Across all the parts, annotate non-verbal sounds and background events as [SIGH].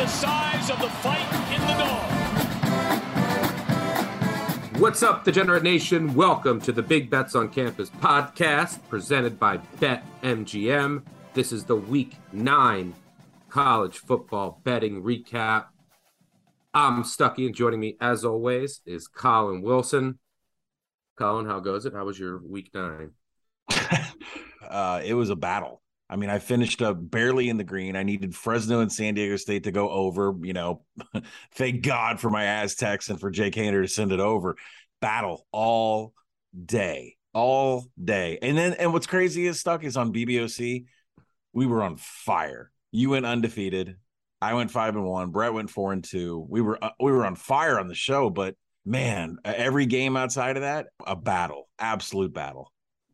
The size of the fight in the dog. What's up, Degenerate Nation? Welcome to the Big Bets on Campus podcast presented by BetMGM. This is the week nine college football betting recap. I'm Stuckey, and joining me, as always, is Collin Wilson. Collin, how goes it? How was your week nine? [LAUGHS] uh, it was a battle. I mean, I finished up barely in the green. I needed Fresno and San Diego State to go over. You know, [LAUGHS] thank God for my Aztecs and for Jake Haener to send it over. Battle all day, all day. And then, and what's crazy is stuck is on BBOC. We were on fire. You went undefeated. I went five and one. Brett went four and two. We were uh, we were on fire on the show, but man, every game outside of that, a battle, absolute battle.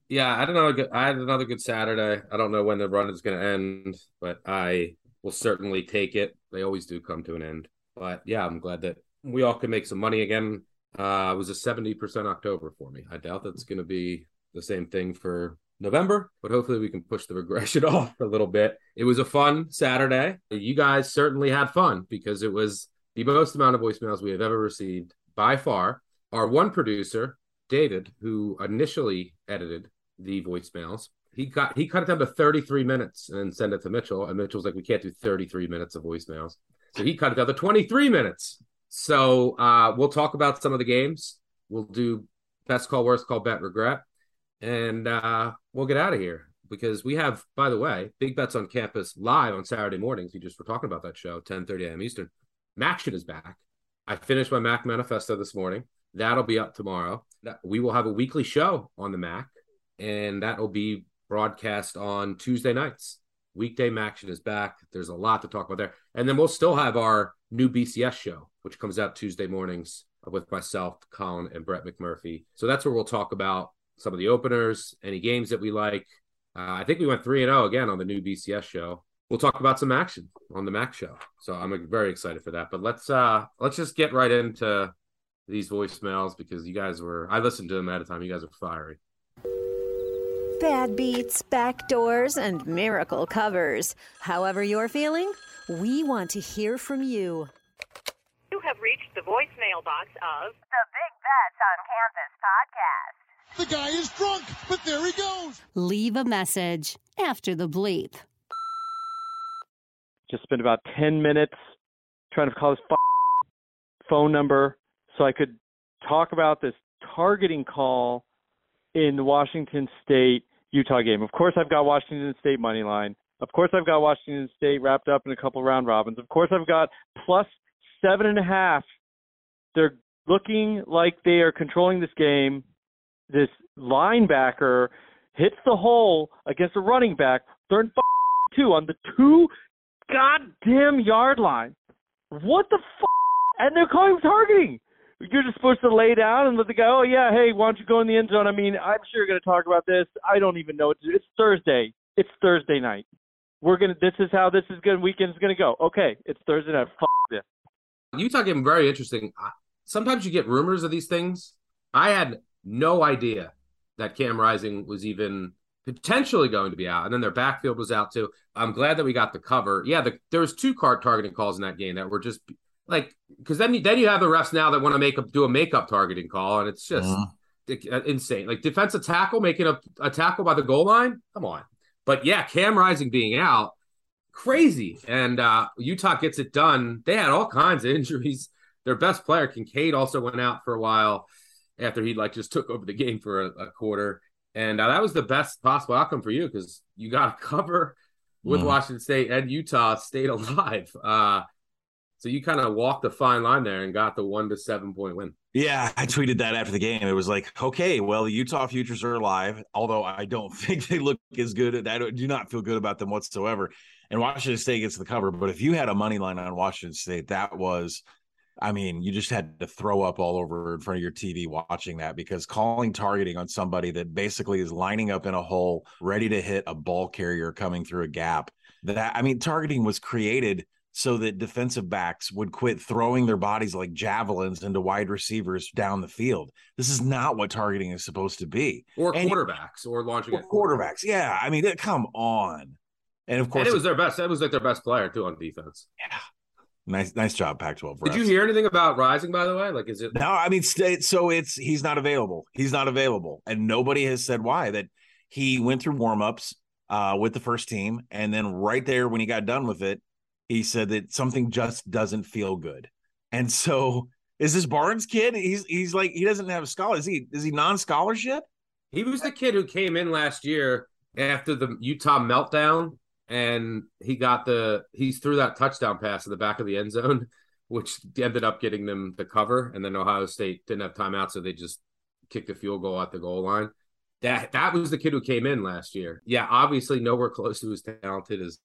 Yeah, I don't know. I had another good Saturday. I don't know when the run is going to end, but I will certainly take it. They always do come to an end. But yeah, I'm glad that we all can make some money again. Uh, it was a 70% October for me. I doubt that's going to be the same thing for November, but hopefully we can push the [LAUGHS] regression off a little bit. It was a fun Saturday. You guys certainly had fun because it was the most amount of voicemails we have ever received by far. Our one producer, David, who initially edited the voicemails, he got he cut it down to 33 minutes and sent it to Mitchell. And Mitchell's like, we can't do 33 minutes of voicemails. So he cut it down to 23 minutes. So uh, we'll talk about some of the games. We'll do best call, worst call, bet, regret, and uh, we'll get out of here because we have, by the way, big bets on campus live on Saturday mornings. We just were talking about that show, 10 30 a.m. Eastern. MACtion is back. I finished my MAC manifesto this morning. That'll be up tomorrow. We will have a weekly show on the MAC, and that will be broadcast on Tuesday nights. Weekday MACtion is back. There's a lot to talk about there. And then we'll still have our new BCS show, which comes out Tuesday mornings with myself, Collin, and Brett McMurphy. So that's where we'll talk about some of the openers, any games that we like. Uh, I think we went 3 and 0 again on the new BCS show. We'll talk about some action on the MAC show. So I'm very excited for that. But let's uh let's just get right into these voicemails because you guys were I listened to them at a time. You guys are fiery. Bad beats, backdoors, and miracle covers. However you're feeling, we want to hear from you. You have reached the voicemail box of The Big Bets on Campus podcast. The guy is drunk, but there he goes. Leave a message after the bleep. Just spent about 10 minutes trying to call this phone number so I could talk about this targeting call in the Washington State Utah game. Of course, I've got Washington State money line. Of course, I've got Washington State wrapped up in a couple round robins. Of course, I've got plus seven and a half. They're looking like they are controlling this game. This linebacker hits the hole against a running back, third two on the two goddamn yard line. What the f? And they're calling targeting. You're just supposed to lay down and let the guy. Oh yeah, hey, why don't you go in the end zone? I mean, I'm sure you're going to talk about this. I don't even know. It's, Thursday. It's Thursday night. We're gonna. This is how this is going. Weekend's going to go. Okay, it's Thursday night. F- this. Utah game very interesting. Sometimes you get rumors of these things. I had no idea that Cam Rising was even potentially going to be out, and then their backfield was out too. I'm glad that we got the cover. Yeah, the, there was two card targeting calls in that game that were just like because then you, then you have the refs now that want to make up do a makeup targeting call, and it's just uh-huh. insane. Like defensive tackle making a, a tackle by the goal line. Come on, but yeah, Cam Rising being out, crazy, and uh, Utah gets it done. They had all kinds of [LAUGHS] injuries. Their best player Kincaid also went out for a while after he like just took over the game for a, a quarter. And uh, that was the best possible outcome for you because you got a [LAUGHS] cover with mm. Washington State and Utah stayed [LAUGHS] alive. Uh, so you kind of walked the fine line there and got the one to seven point win. Yeah, I tweeted that after the game. It was like, okay, well, the Utah futures are alive, although I don't [LAUGHS] think they look as good. I do not feel good about them whatsoever. And Washington State gets the cover. But if you had a money line on Washington State, that was I mean, you just had to throw up all over in front of your TV watching that because calling targeting on somebody that basically is lining up in a hole, ready to hit a ball carrier coming through a gap. That I mean, targeting was created so that defensive backs would quit throwing their bodies like javelins into wide receivers down the field. This is not what targeting is supposed to be. Or and quarterbacks or launching or quarterbacks. Yeah. I mean, come on. And of course, and it was their best. That was like their best player too on defense. Yeah. Nice, nice job, Pac-12. Did you hear anything about Rising? By the way, like, is it? No, I mean, so it's he's not available. He's not available, and nobody has said why. That he went through warmups uh, with the first team, and then right there when he got done with it, he said that something just doesn't feel good. And so, is this Barnes kid? He's he's like he doesn't have a scholar. Is he is he non-scholarship? He was the kid who came in last year after the Utah meltdown and he got the he threw that touchdown pass in the back of the end zone, [LAUGHS] which ended up getting them the cover. And then Ohio State didn't have timeout, so they just kicked a field goal at the goal line. That that was the kid who came in last year. Yeah, obviously nowhere close to as talented as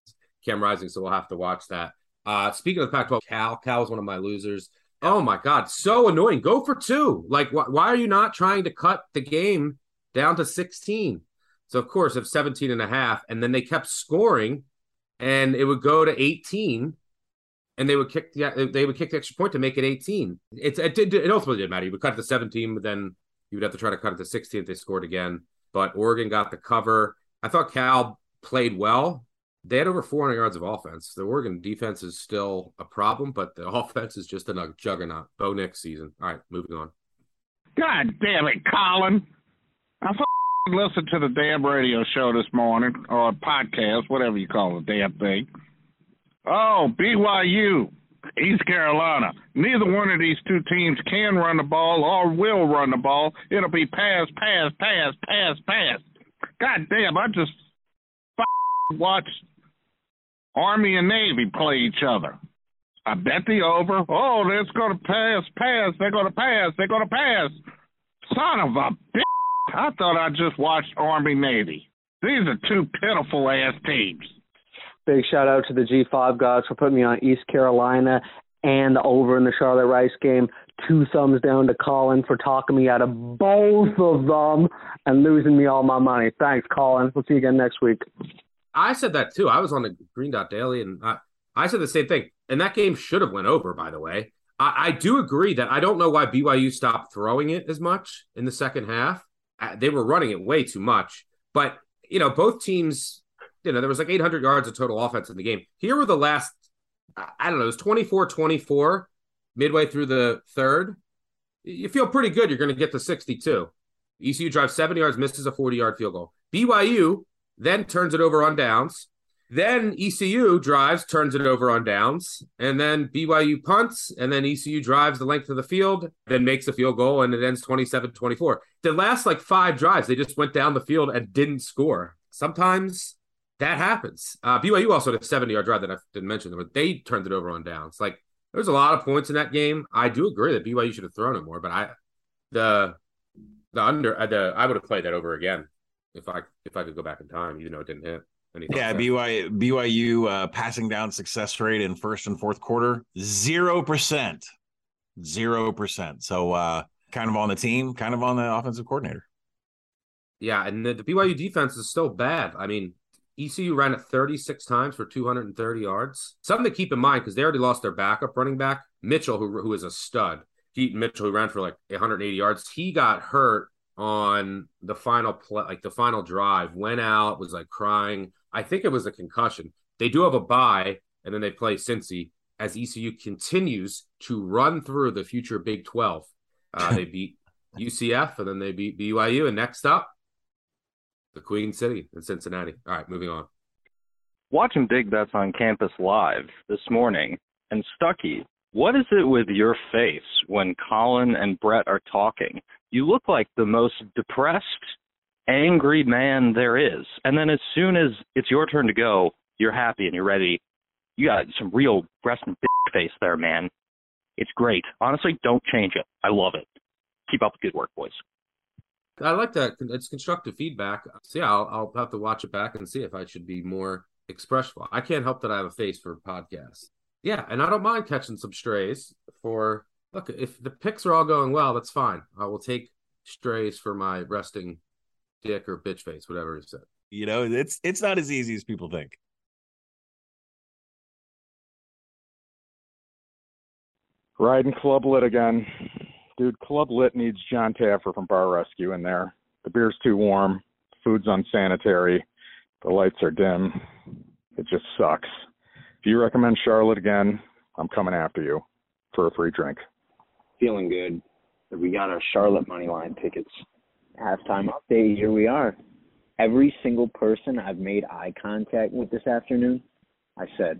Cam Rising, so we'll have to watch that. Uh, speaking of the Pac-12, Cal, Cal is one of my losers. Oh my God, so annoying. Go for two. Like, wh- why are you not trying to cut the game down to 16? So of course, of 17 and a half, and then they kept scoring, and it would go to 18, and they would kick the they would kick the extra point to make it 18. It's it did it ultimately didn't matter. You would cut it to 17, but then you would have to try to cut it to 16 if they scored again. But Oregon got the cover. I thought Cal played well. They had over 400 yards of offense. The Oregon defense is still a problem, but the [LAUGHS] offense is just a juggernaut. Bo Nix season. All right, moving on. God damn it, Collin. I listened to the damn radio show this morning or podcast, whatever you call the damn thing. Oh, BYU, East Carolina. Neither one of these two teams can run the ball or will run the ball. It'll be pass, pass, pass, pass, pass. God damn, I just watched Army and Navy play each other. I bet the over. Oh, they're going to pass, pass. They're going to pass. They're going to pass. Son of a bitch. I thought I just watched Army Navy. These are two pitiful ass teams. Big shout out to the G5 guys for putting me on East Carolina and over in the Charlotte Rice game. Two thumbs down to Collin for talking me out of both of them and losing me all my money. Thanks, Collin. We'll see you again next week. I said that too. I was on the Green Dot Daily and I, I said the same thing. And that game should have went over, by the way. I, I do agree that I don't know why BYU stopped throwing it as much in the second half uh, they were running it way too much. But you know, both teams, you know, there was like 800 yards of total offense in the game. Here were the last, I don't know, it was 24 24 midway through the third. You feel pretty good. You're going to get to 62. ECU drives 70 yards, misses a 40 yard field goal. BYU then turns it over on downs, then ECU drives, turns it over on downs, and then BYU punts, and then ECU drives the length of the field, then makes a field goal, and it ends 27 24. The last like five drives, they just went down the field and didn't score. Sometimes that happens. Uh, BYU also had a 70 yard drive that I didn't mention, but they turned it over on downs. Like there's a lot of points in that game. I do agree that BYU should have thrown it more, but I, the, the under, uh, the I would have played that over again if I if I could go back in time, even though it didn't hit. Any Yeah? BYU BYU uh, passing down success rate in first and fourth quarter zero percent, zero percent. So uh, kind of on the team, kind of on the offensive coordinator. Yeah, and the, the BYU defense is still bad. I mean, ECU ran it 36 times for 230 yards. Something to keep in mind because they already lost their backup running back, Mitchell, who who is a stud. Keaton Mitchell, who ran for like 180 yards. He got hurt on the final play, like the final drive, went out, was like crying. I think it was a concussion. They do have a bye, and then they play Cincy as ECU continues to run through the future Big 12. Uh, [LAUGHS] they beat UCF, and then they beat BYU. And next up, the Queen City in Cincinnati. All right, moving on. Watch Watching Big Bets on campus live this morning, and Stuckey, what is it with your face when Collin and Brett are talking? You look like the most depressed, angry man there is. And then as soon as it's your turn to go, you're happy and you're ready. You got some real resting bitch face there, man. It's great. Honestly, don't change it. I love it. Keep up the good work, boys. I like that. It's constructive feedback. So yeah, I'll, I'll have to watch it back and see if I should be more expressive. I can't help that I have a face for podcasts. Yeah, and I don't mind catching some strays for look. If the picks are all going well, that's fine. I will take strays for my resting dick or bitch face, whatever he said. You know, it's it's not as easy as people think. Riding Club Lit again. Dude, Club Lit needs John Taffer from Bar Rescue in there. The beer's too warm, food's unsanitary, the lights are dim. It just sucks. If you recommend Charlotte again, I'm coming after you for a free drink. Feeling good that we got our Charlotte money line tickets. Halftime update, here we are. Every single person I've made eye contact with this afternoon, I said,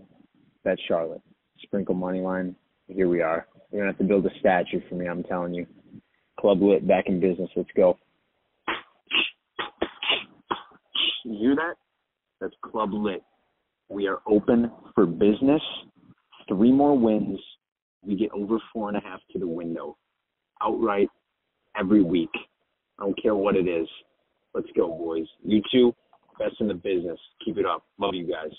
that's Charlotte. Sprinkle money line. Here we are. You're gonna have to build a statue for me, I'm telling you. Club lit back in business. Let's go. You hear that? That's Club Lit. We are open for business. Three more wins. We get over four and a half to the window. Outright every week. I don't care what it is. Let's go, boys. You two, best in the business. Keep it up. Love you guys.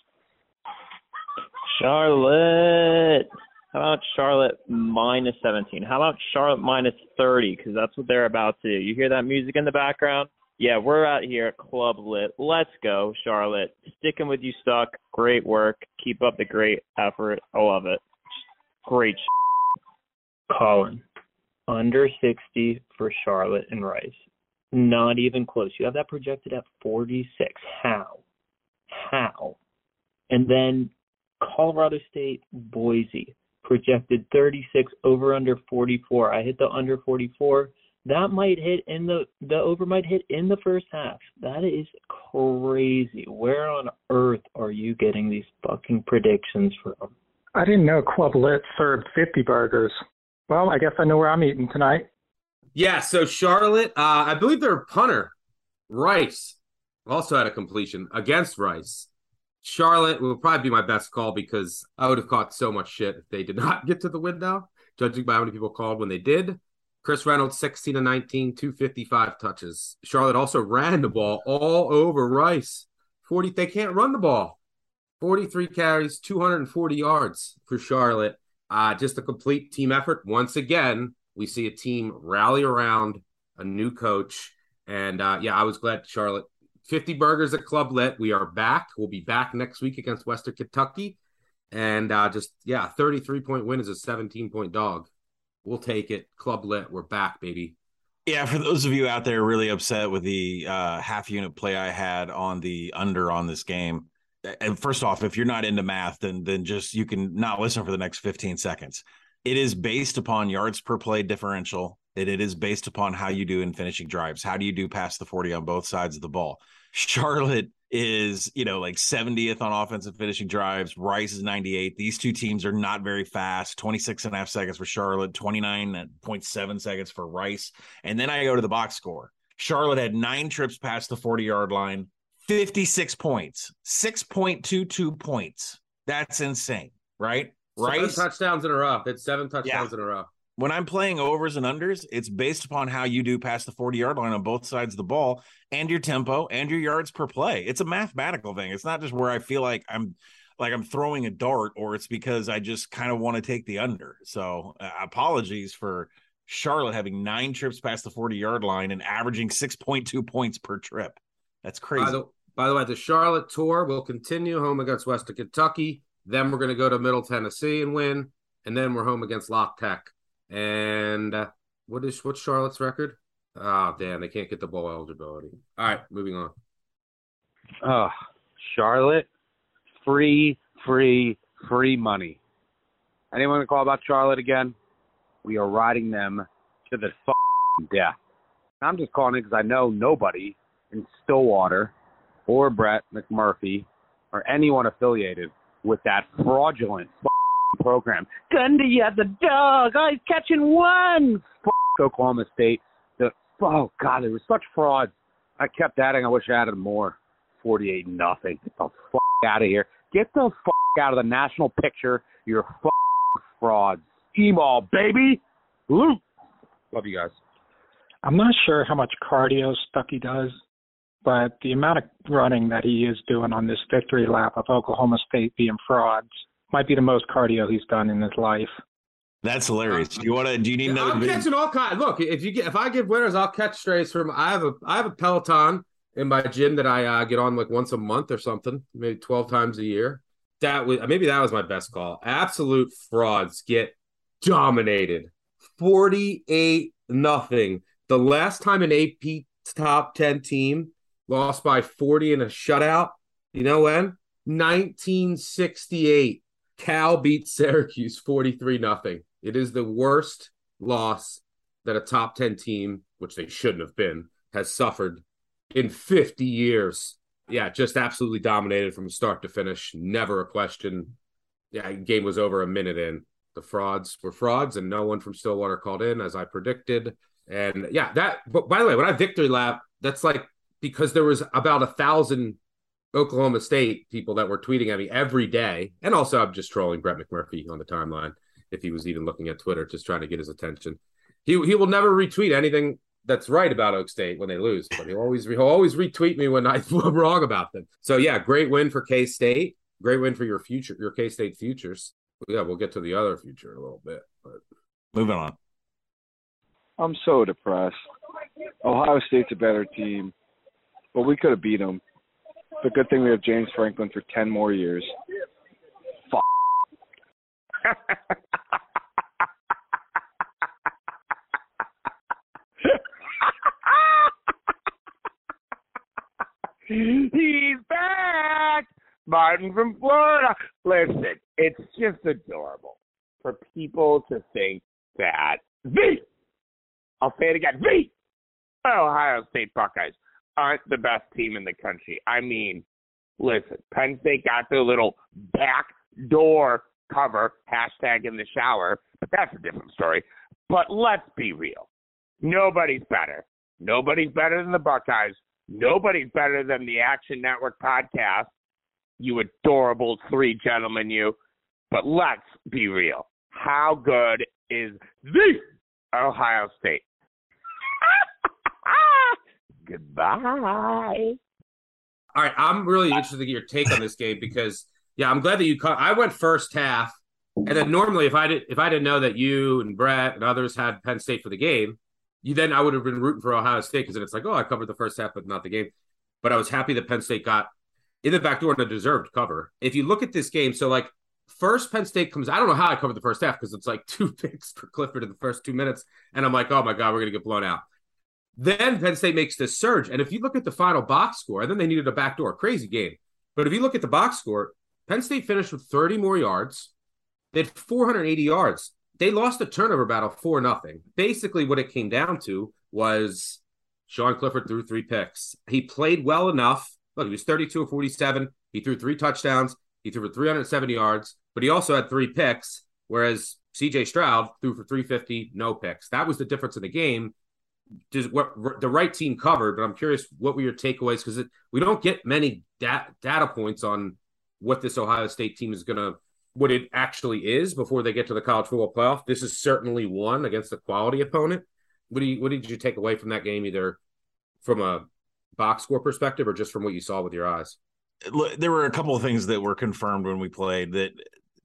Charlotte. How about Charlotte minus 17? How about Charlotte minus 30? Because that's what they're about to do. You hear that music in the background? Yeah, we're out here at Club Lit. Let's go, Charlotte. Sticking with you, Stuck. Great work. Keep up the great effort. I love it. Great. Collin, under 60 for Charlotte and Rice. Not even close. You have that projected at 46. How? How? And then Colorado State, Boise, projected 36 over under 44. I hit the under 44. That might hit in the the over might hit in the first half. That is crazy. Where on earth are you getting these fucking predictions from? I didn't know Club Lit served 50 burgers. Well, I guess I know where I'm eating tonight. Yeah, so Charlotte, uh, I believe their punter, Rice, also had a completion against Rice. Charlotte will probably be my best call because I would have caught so much shit if they did [LAUGHS] not get to the window, judging by how many people called when they did. Chris Reynolds, 16 to 19, 255 touches. Charlotte also ran the ball all over Rice. 40, they can't run the ball. 43 carries, 240 yards for Charlotte. Uh, just a complete team effort. Once again, we see a team rally around a new coach. And uh, yeah, I was glad Charlotte 50 burgers at Club Lit. We are back. We'll be back next week against Western Kentucky. And uh, just, yeah, 33 point win is a 17 point dog. We'll take it. Club Lit. We're back, baby. Yeah, for those of you out there really upset with the uh, half unit play I had on the under on this game, and first off, if you're not into math, then then just you can not listen for the next 15 seconds. It is based upon yards per play differential. It, it is based upon how you do in finishing drives. How do you do past the 40 on both sides of the ball? Charlotte is, you know, like 70th on offensive finishing drives. Rice is 98. These two teams are not very fast. 26 and a half seconds for Charlotte, 29.7 seconds for Rice. And then I go to the box score. Charlotte had nine trips past the 40 yard line, 56 points, 6.22 points. That's insane, right? Seven touchdowns in a row. That's seven touchdowns Yeah. in a row. when I'm playing overs and unders, it's based upon how you do past the 40 yard line on both sides of the ball and your tempo and your yards per play. It's a mathematical thing. It's not just where I feel like I'm like I'm throwing a dart or it's because I just kind of want to take the under. So uh, apologies for Charlotte having nine trips past the 40 yard line and averaging 6.2 points per trip. That's crazy. By the, by the way, the Charlotte tour will continue home against Western Kentucky. Then we're going to go to Middle Tennessee and win. And then we're home against La Tech. And uh, what is what's Charlotte's record? Oh, damn, they can't get the bowl eligibility. All right, moving on. Oh, Charlotte, free, free, free money. Anyone to call about Charlotte again? We are riding them to the death. I'm just calling it because I know nobody in Stillwater or Brett McMurphy or anyone affiliated with that fraudulent [LAUGHS] program. Gundy had the dog. Oh, he's catching one. [LAUGHS] Oklahoma State. The oh god, there was such fraud. I kept adding. I wish I added more. Forty-eight nothing. Get the fuck out of here. Get the fuck out of the national picture. You're [LAUGHS] frauds. Emo baby. Luke. Love you guys. I'm not sure how much cardio Stuckey does, but the amount of running that he is doing on this victory lap of Oklahoma State being frauds might be the most cardio he's done in his life. That's hilarious. Do you want to? Do you need Yeah, another? I'm video? catching all kinds. Look, if you get if I give winners, I'll catch strays from. I have a I have a Peloton in my gym that I uh, get on like once a month or something, maybe twelve times a year. That was maybe that was my best call. Absolute frauds get dominated, forty eight nothing. The last time an AP top ten team lost by forty in a shutout, you know when? 1968. Cal beat Syracuse 43 nothing. It is the worst loss that a top 10 team, which they shouldn't have been, has suffered in 50 years. Yeah, just absolutely dominated from start to finish. Never a question. Yeah, game was over a minute in. The frauds were frauds, and no one from Stillwater called in, as I predicted. And yeah, that. But by the way, when I victory lap, that's like because there was about a thousand Oklahoma State people that were tweeting at me every day, and also I'm just trolling Brett McMurphy on the timeline if he was even looking at Twitter, just trying to get his attention. He he will never retweet anything that's right about Okie State when they lose, but he'll always he'll always retweet me when [LAUGHS] I'm wrong about them. So yeah, great win for K State. Great win for your future, your K State futures. Yeah, we'll get to the other future in a little bit, but moving on. I'm so depressed. Ohio State's a better team, but we could have beat them. It's a good thing we have James Franklin for 10 more years. Fuck. [LAUGHS] He's back. Martin from Florida. Listen, it's just adorable for people to think that the, I'll say it again, the Ohio State Buckeyes aren't the best team in the country. I mean, listen, Penn State got their little back door cover, hashtag in the shower, but that's a different story. But let's be real. Nobody's better. Nobody's better than the Buckeyes. Nobody's better than the Action Network podcast. You adorable three gentlemen, you. But let's be real. How good is the Ohio State? Goodbye. All right, I'm really interested to get your take on this game because yeah, I'm glad that you caught. I went first half, and then normally if I did if I didn't know that you and Brett and others had Penn State for the game, you then I would have been rooting for Ohio State because then it's like oh I covered the first half but not the game. But I was happy that Penn State got in the back door and a deserved cover. If you look at this game, so like first Penn State comes, I don't know how I covered the first half because it's like [LAUGHS] two picks for Clifford in the first two minutes, and I'm like oh my god we're gonna get blown out. Then Penn State makes this surge. And if you look at the final box score, and then they needed a backdoor, crazy game. But if you look at the box score, Penn State finished with 30 more yards. They had 480 yards. They lost a turnover battle for nothing. Basically, what it came down to was Sean Clifford threw three picks. He played well enough. Look, he was 32 of 47. He threw three touchdowns. He threw for 370 yards, but he also had three picks, whereas CJ Stroud threw for 350, no picks. That was the difference in the game does what the right team covered, but I'm curious what were your takeaways because we don't get many da- data points on what this Ohio State team is going to what it actually is before they get to the college football playoff. This is certainly one against a quality opponent. What do you what did you take away from that game, either from a box score perspective or just from what you saw with your eyes? There were a couple of things that were confirmed when we played that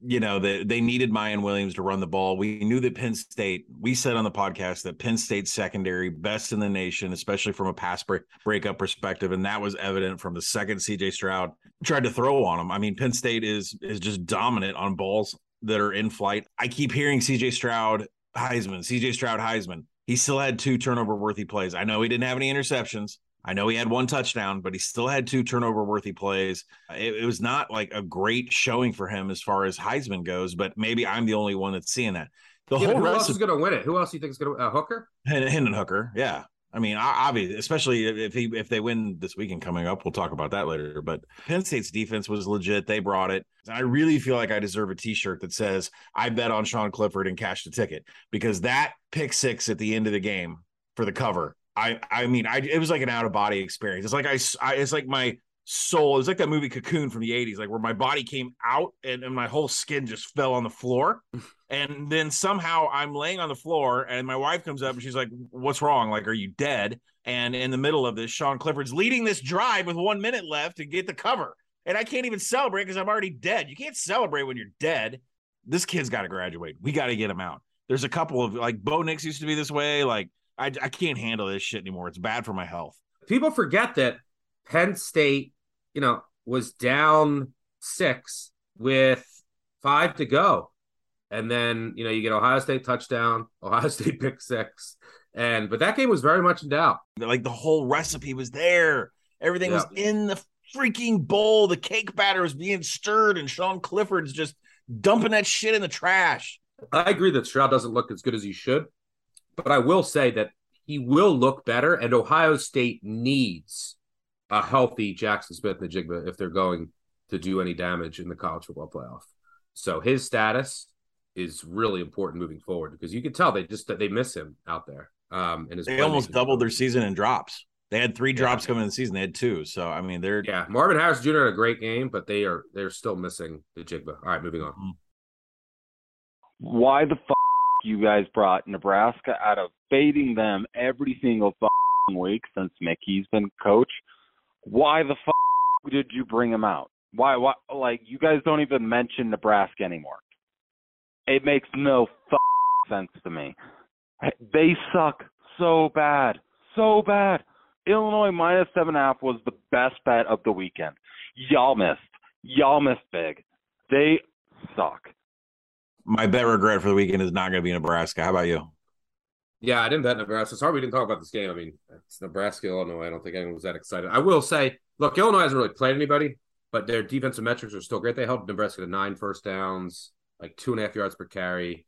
you know that they needed Miyan Williams to run the ball. We knew that Penn State. We said on the podcast that Penn State secondary best in the nation, especially from a pass break, breakup perspective, and that was evident from the second CJ Stroud tried to throw on them. I mean, Penn State is is just dominant on balls that are in flight. I keep hearing CJ Stroud Heisman, CJ Stroud Heisman. He still had two turnover worthy plays. I know he didn't have any interceptions. I know he had one touchdown, but he still had two turnover worthy plays. It, it, was not like a great showing for him as far as Heisman goes, but maybe I'm the only one that's seeing that. The yeah, whole who else of, is going to win it? Who else do you think is going to uh, Hooker? Hendon Hooker, yeah. I mean, obviously, especially if he if they win this weekend coming up, we'll talk about that later. But Penn State's defense was legit; they brought it. I really feel like I deserve a T-shirt that says "I bet on Sean Clifford and cashed the ticket" because that pick six at the end of the game for the cover I I mean I it was like an out of body experience. It's like I, I it's like my soul. It was like that movie Cocoon from the 80s, like where my body came out and, and my whole skin just fell on the floor. [LAUGHS] and then somehow I'm laying on the floor and my wife comes up and she's like, What's wrong? Like, are you dead? And in the middle of this, Sean Clifford's leading this drive with one minute left to get the cover. And I can't even celebrate because I'm already dead. You can't celebrate when you're dead. This kid's got to graduate. We got to get him out. There's a couple of like Bo Nix used to be this way. Like I, I can't handle this shit anymore. It's bad for my health. People forget that Penn State, you know, was down six with five to go. And then, you know, you get Ohio State touchdown, [LAUGHS] Ohio State pick six. And but that game was very much in doubt. Like the whole recipe was there. Everything yeah. was in the freaking bowl. The cake batter was being stirred, and Sean Clifford's just dumping that shit in the trash. I agree that Stroud doesn't look as good as he should. But I will say that he will look better, and Ohio State needs a healthy Jackson Smith-Njigba if they're going to do any damage in the college football playoff. So his status is really important moving forward because you can tell they just they miss him out there. Um, and they almost doubled their season in drops. They had three drops yeah. coming in the season. They had two. So I mean, they're yeah. Marvin Harrison Jr. had a great game, but they are they're still missing the Jigba. All right, moving on. Why the fuck you guys brought Nebraska out of fading them every single week since Mickey's been coach. Why the fuck did you bring him out? Why? Why? Like you guys don't even mention Nebraska anymore. It makes no sense to me. They suck so bad, so bad. Illinois minus seven and a half was the best bet of the weekend. Y'all missed. Y'all missed big. They suck my bet regret for the weekend is not going to be Nebraska. How about you? Yeah, I didn't bet Nebraska. Sorry we didn't talk about this game. I mean, it's Nebraska, Illinois. I don't think anyone was that excited. I will say, look, Illinois hasn't really played anybody, but their defensive metrics are still great. They held Nebraska to nine first downs, like two and a half yards per carry,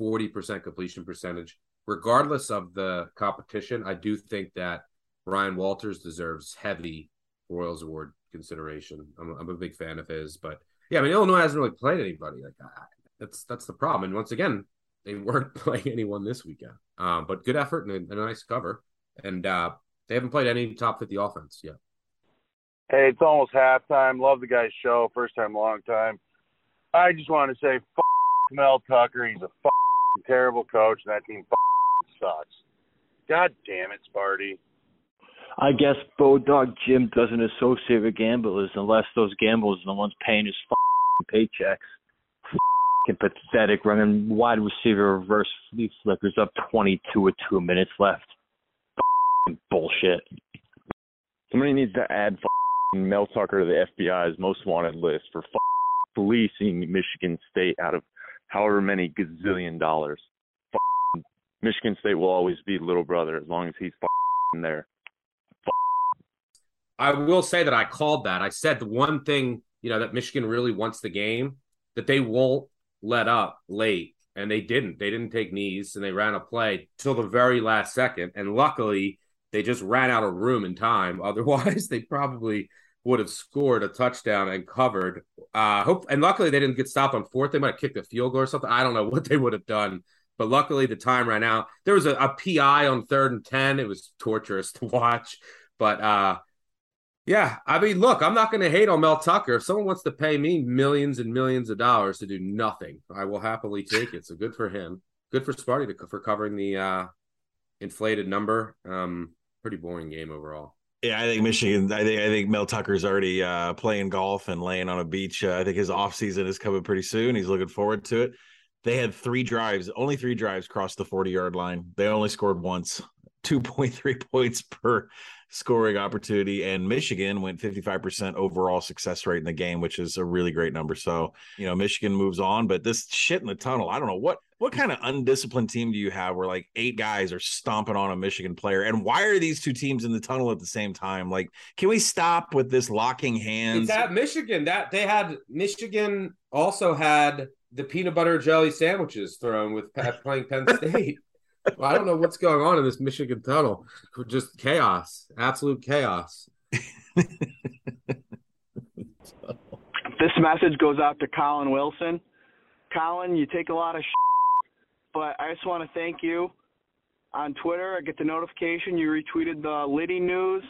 40% completion percentage. Regardless of the competition, I do think that Ryan Walters deserves heavy Broyles Award consideration. I'm, I'm a big fan of his, but yeah, I mean, Illinois hasn't really played anybody. Like, that's that's the problem. And once again, they weren't [LAUGHS] playing anyone this weekend. Um, but good effort and a, and a nice cover. And uh, they haven't played any top fifty offense yet. Hey, it's almost halftime. Love the guy's show. First time, long time. I just want to say, f- Mel Tucker. He's a f- terrible coach, and that team f- sucks. God damn it, Sparty. I guess Bodog Jim doesn't associate with gamblers unless those gamblers are the ones paying his paychecks pathetic running wide receiver reverse flea flickers up 22 with two minutes left. bullshit. Somebody needs to add Mel Tucker to the FBI's most wanted list for fleecing Michigan State out of however many gazillion dollars. Michigan State will always be little brother as long as he's there. I will say that I called that. I said the one thing, you know, that Michigan really wants the game, that they won't let up late and they didn't. They didn't take knees and they ran a play till the very last second. And luckily, they just ran out of room and time. [LAUGHS] Otherwise, they probably would have scored a touchdown and covered. Uh, hope and luckily they didn't get stopped on fourth. They might have kicked a field goal or something. I don't know [LAUGHS] what they would have done. But luckily, the time ran out. There was a, a PI on third and ten. It was torturous [LAUGHS] to watch, but uh, Yeah, I mean, look, I'm not going to hate on Mel Tucker. If someone wants to pay me millions and millions of dollars to do nothing, I will happily take it. So good for him. Good for Sparty to, for covering the uh, inflated number. Um, pretty boring game overall. Yeah, I think Michigan. I think I think Mel Tucker's already uh, playing golf and laying on a beach. Uh, I think his off season is coming pretty soon. He's looking forward to it. They had three drives, only three drives crossed the forty yard line. They only scored once, two point three [LAUGHS] points per scoring opportunity, and Michigan went fifty five percent overall success rate in the game, which is a really great number. So you know, Michigan moves on, but this shit in the tunnel. I don't know what what kind of undisciplined team do you have where like eight guys are stomping on a Michigan player? And why are these two teams in the tunnel at the same time? Like, can we stop with this locking hands? It's at Michigan. That they had Michigan also had the peanut butter jelly sandwiches thrown with playing Penn [LAUGHS] State. Well, I don't know what's going on in this Michigan tunnel. Just chaos, absolute chaos. this message goes out to Collin Wilson. Collin, you take a lot of shit, but I just want to thank you. On Twitter, I get the notification you retweeted the Lyddy news.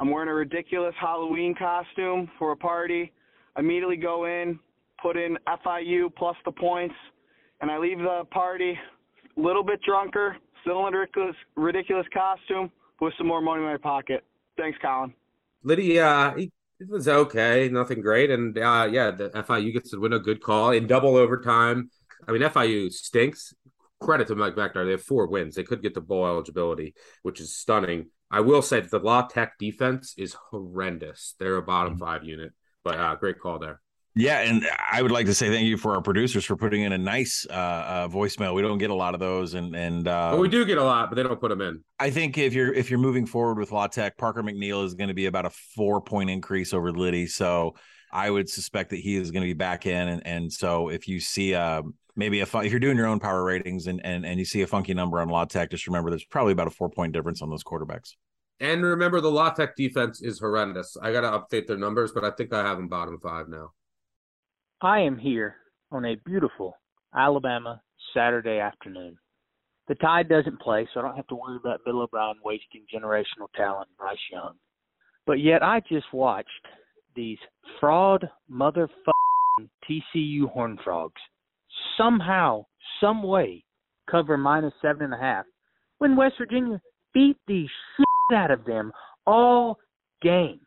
I'm wearing a ridiculous Halloween costume for a party. Immediately go in, put in FIU plus the points, and I leave the party little bit drunker, still in a ridiculous, ridiculous costume, with some more money in my pocket. Thanks, Collin. Lydia, uh, he, it was okay, nothing great, and uh, yeah, the FIU gets to win a good call in double overtime. I mean, FIU stinks credit to Mike Becknar. They have four wins. They could get the bowl eligibility, which is stunning. I will say that the La Tech defense is horrendous. They're a bottom mm-hmm. five unit, but uh, great call there. Yeah, and I would like to say thank you for our producers for putting in a nice uh, uh, voicemail. We don't get a lot of those, and and uh, well, we do get a lot, but they don't put them in. I think if you're if you're moving forward with La Tech, Parker McNeil is going to be about a four point increase over Lyddy. So I would suspect that he is going to be back in, and and so if you see um, maybe a fun, if you're doing your own power ratings and and and you see a funky number on La Tech, just remember there's probably about a four point difference on those quarterbacks. And remember, the La Tech defense is horrendous. I got to update their numbers, but I think I have them bottom five now. I am here on a beautiful Alabama Saturday afternoon. The Tide doesn't play, so I don't have to worry about Bill O'Brien wasting generational talent, Bryce Young. But yet, I just watched these fraud motherfucking TCU Horn Frogs somehow, some way, cover minus seven and a half when West Virginia beat the shit out of them all game.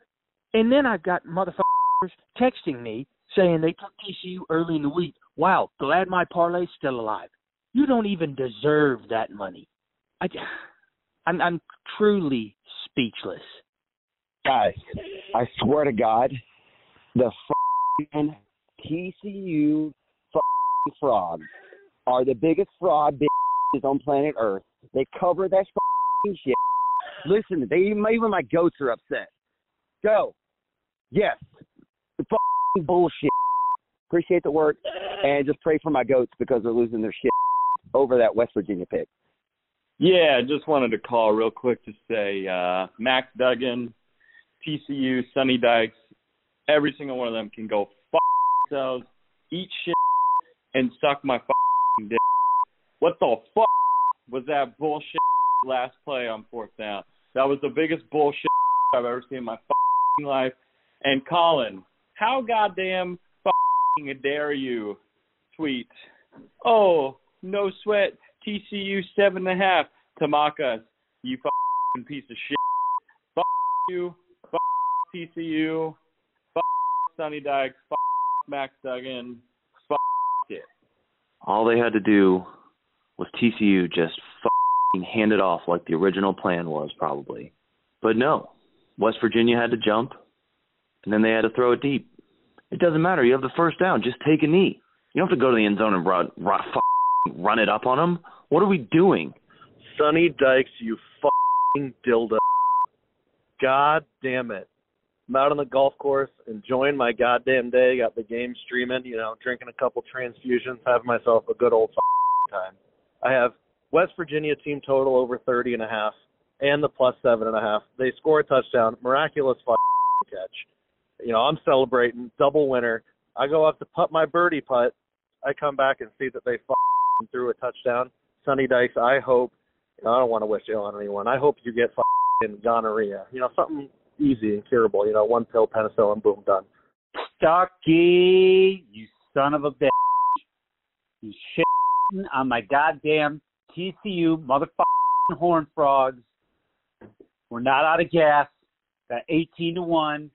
And then I've got motherfuckers texting me saying they took TCU early in the week. Wow, glad my parlay's still alive. You don't even deserve that money. I, I'm, I'm truly speechless. Guys, I swear to God, the TCU frogs are the biggest fraud bitches on planet Earth. They cover that shit. Listen, they even my goats are upset. Go. Yes. Bullshit. Appreciate the work and just pray for my goats because they're losing their shit over that West Virginia pick. Yeah, just wanted to call real quick to say uh, Max Duggan, TCU, Sonny Dykes, every single one of them can go fuck themselves, eat shit and suck my fucking dick. What the fuck was that bullshit last play on fourth down? That was the biggest bullshit I've ever seen in my fucking life. And Collin, how goddamn dare you tweet? Oh, no sweat. TCU seven and a half. Tamakas, you fucking piece of shit. Fuck you. Fuck TCU. Fuck Sonny Dykes. Fuck Max Duggan fuck it. All they had to do was TCU just hand it off like the original plan was, probably. But no, West Virginia had to jump, and then they had to throw it deep. It doesn't matter. You have the first down. Just take a knee. You don't have to go to the end zone and run, run, run it up on them. What are we doing? Sonny Dykes, you fucking dildo. God damn it. I'm out on the golf course, enjoying my goddamn day. Got the game streaming, you know, drinking a couple transfusions, having myself a good old time. I have West Virginia team total over 30 and a half, and the plus seven and a half. They score a touchdown, miraculous catch. You know, I'm celebrating double winner. I go up to putt my birdie putt. I come back and see that they threw a touchdown. Sonny Dykes, I hope. You know, I don't want to wish ill on anyone. I hope you get gonorrhea. You know, something easy and curable. You know, one pill, penicillin, boom, done. Stuckey, you son of a bitch. You shitting on my goddamn TCU motherfucking horn frogs. We're not out of gas. That 18 to 1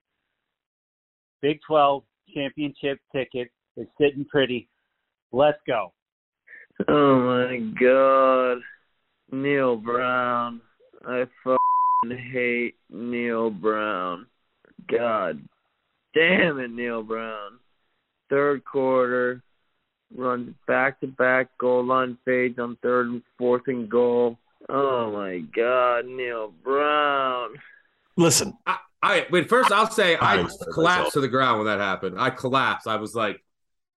Big 12 championship ticket is sitting pretty. Let's go. Oh my god. Neil Brown. I fucking hate Neil Brown. God damn it, Neil Brown. Third quarter, runs back to back goal line fades on third and fourth and goal. Oh my god, Neil Brown. Listen. I, I wait. First, I'll say I, I collapsed to the ground when that happened. I collapsed. I was like,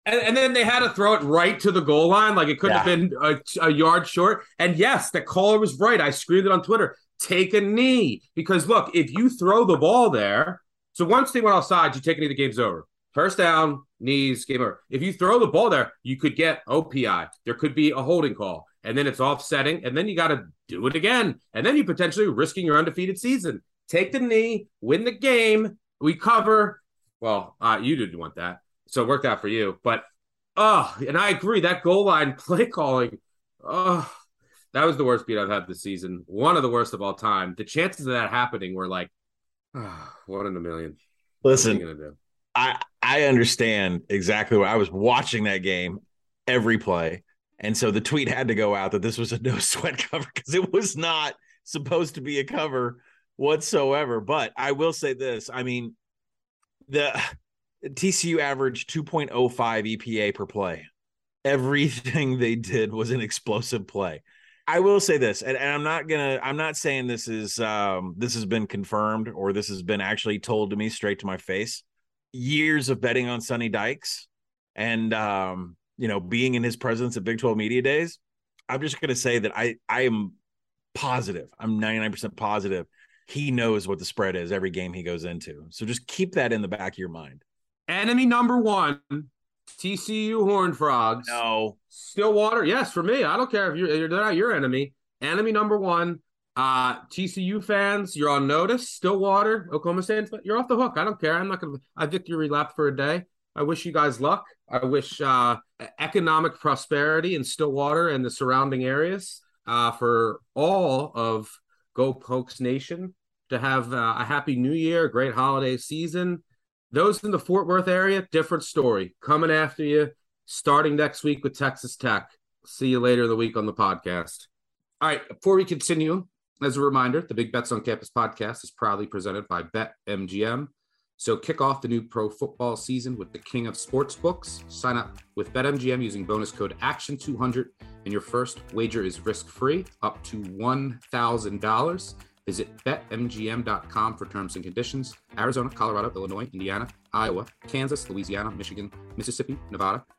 and, and then they had to throw it right to the goal line, like it couldn't have been a, a yard short. And yes, the caller was right. I screamed it on Twitter. Take a knee because look, if you throw the ball there, so once they went offside, you take a knee, the game's over. First down, knees, game over. If you throw the ball there, you could get OPI. There could be a holding call, and then it's offsetting, and then you got to do it again, and then you potentially risking your undefeated season. Take the knee, win the game. We cover. Well, uh, you didn't want that, so it worked out for you. But oh, and I agree that goal line [LAUGHS] play calling. Oh, that was the worst beat I've had this season. One of the worst of all time. The chances of that happening were like oh, [SIGHS] one in a million. Listen, what are you gonna do? I I understand exactly what I was watching that game every play. And so the tweet had to go out that this was a no [LAUGHS] sweat cover because it was not supposed to be a cover whatsoever. But I will say this. I mean, the [LAUGHS] TCU averaged 2.05 EPA per play. Everything they did was an explosive play. I will say this, and, and I'm not gonna. I'm not saying this is um, this has been confirmed or this has been actually told to me straight to my face. Years of betting on Sonny Dykes, and um, you know, being in his presence at Big 12 Media Days, I'm just gonna say that I I am positive. I'm 99% positive he knows what the spread is every game he goes into. So just keep that in the back of your mind. Enemy number one, TCU Horned Frogs. No. Stillwater, yes, for me. I don't care if you're they're not your enemy. Enemy number one. Uh TCU fans, you're on notice. Stillwater, Oklahoma State, you're off the hook. I don't care. I'm not gonna I victory lap for a day. I wish you guys luck. I wish uh economic prosperity in Stillwater and the surrounding areas uh for all of Go Pokes Nation to have uh, a happy new year, a great holiday season. Those in the Fort Worth area, different story. Coming after you starting next week with Texas Tech. See you later in the week on the podcast. All right, before we continue, as a reminder, the Big Bets on Campus podcast is proudly presented by BetMGM. So kick off the new pro football season with the king of sports books. Sign up with BetMGM using bonus code ACTION200 and your first wager is risk-free up to $1,000. Visit betmgm.com for terms and conditions. Arizona, Colorado, Illinois, Indiana, Iowa, Kansas, Louisiana, Michigan, Mississippi, Nevada,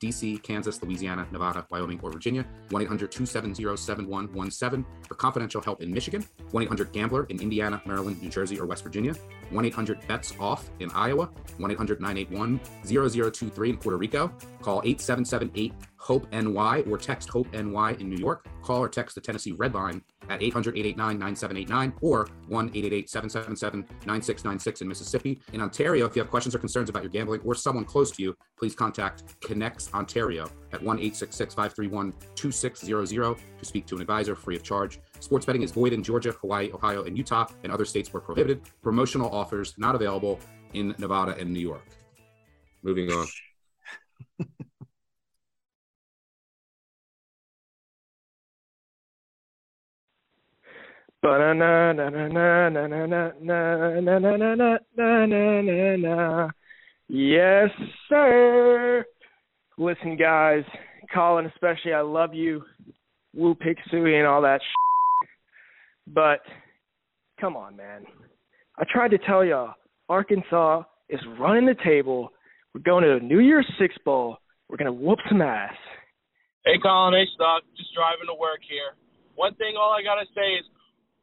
DC, Kansas, Louisiana, Nevada, Wyoming, or Virginia. 1 800 270 7117 for confidential help in Michigan. 1 800 Gambler in Indiana, Maryland, New Jersey, or West Virginia. 1 800 Bets Off in Iowa. 1 800 981 0023 in Puerto Rico. Call 8778 HOPE NY or text HOPE NY in New York. Call or text the Tennessee Red Line at 800 889 9789 or 1 888 777 9696 in Mississippi. In Ontario, if you have questions or concerns about your gambling or someone close to you, please contact ConnexOntario at 1 866 531 2600 to speak to an advisor free of charge. Sports betting is void in Georgia, Hawaii, Ohio, and Utah, and other states where prohibited. Promotional offers not available in Nevada and New York. Moving on. Yes, sir. Listen, guys, Collin, especially, I love you, Woo Sui and all that. Sh- but come on, man. I tried to tell y'all, Arkansas is running the table We're going to a New Year's Six Bowl. We're gonna whoop some ass. Hey, Collin. Hey, Stock. Just driving to work here. One thing, all I gotta say is,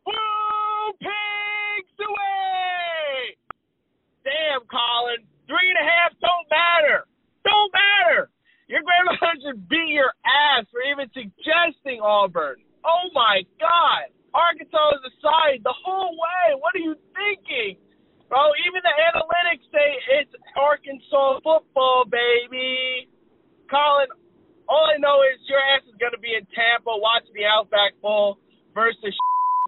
woo, pigs away! Damn, Collin. Three and a half don't matter. Don't matter. Your grandmother [LAUGHS] should beat your ass for even suggesting Auburn. Oh my God. Arkansas is aside the whole way. What are you thinking? Bro, even the analytics say it's Arkansas football, baby. Collin, all I know is your ass is going to be in Tampa watching the Outback Bowl versus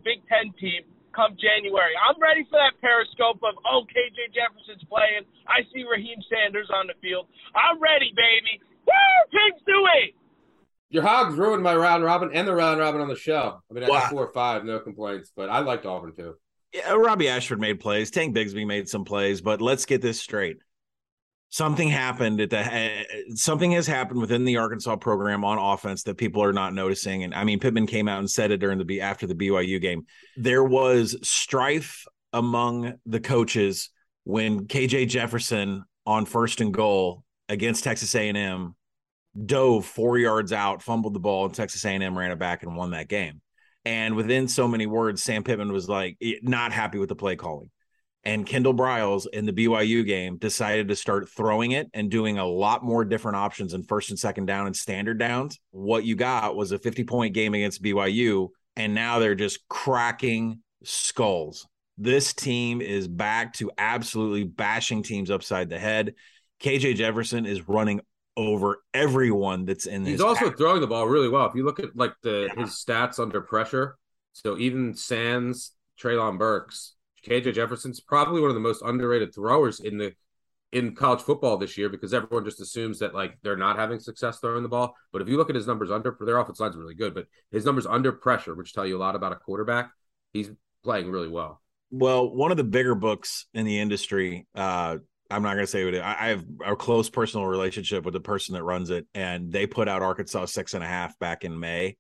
Big Ten team come January. I'm ready for that periscope of, oh, KJ Jefferson's playing. I see Raheim Sanders on the field. I'm ready, baby. Woo! Pigs do it! Your Hogs ruined my round robin and the round robin on the show. I mean, I Wow. got four or five, no complaints, but I liked Auburn too. Yeah, Robbie Ashford made plays. Tank Bigsby made some plays, but let's get this straight. Something happened at the uh, something has happened within the Arkansas program on offense that people are not noticing. And I mean, Pittman came out and said it during the after the BYU game. There was strife among the coaches when KJ Jefferson on first and goal against Texas A&M dove four yards out, fumbled the ball, and Texas A&M ran it back and won that game. And within so many words, Sam Pittman was like eh, not happy with the play calling. And Kendall Briles in the BYU game decided to start throwing it and doing a lot more different options in first and second down and standard downs. What you got was a 50 point game against BYU, and now they're just cracking skulls. This team is back to absolutely bashing teams upside the head. KJ Jefferson is running over everyone that's in this. He's also pack. throwing the ball really well. If you look at like the his stats under pressure, so even Sands, Treylon Burks, KJ Jefferson's probably one of the most underrated throwers in the in college football this year because everyone just assumes that like they're not having success throwing the ball. But if you look at his numbers under their offense line's really good, but his numbers under pressure, which tell you a lot about a quarterback, he's playing really well. Well, one of the bigger books in the industry, uh, I'm not going to say what it, I I have a close personal relationship with the person that runs it, and they put out Arkansas six and a half back in May,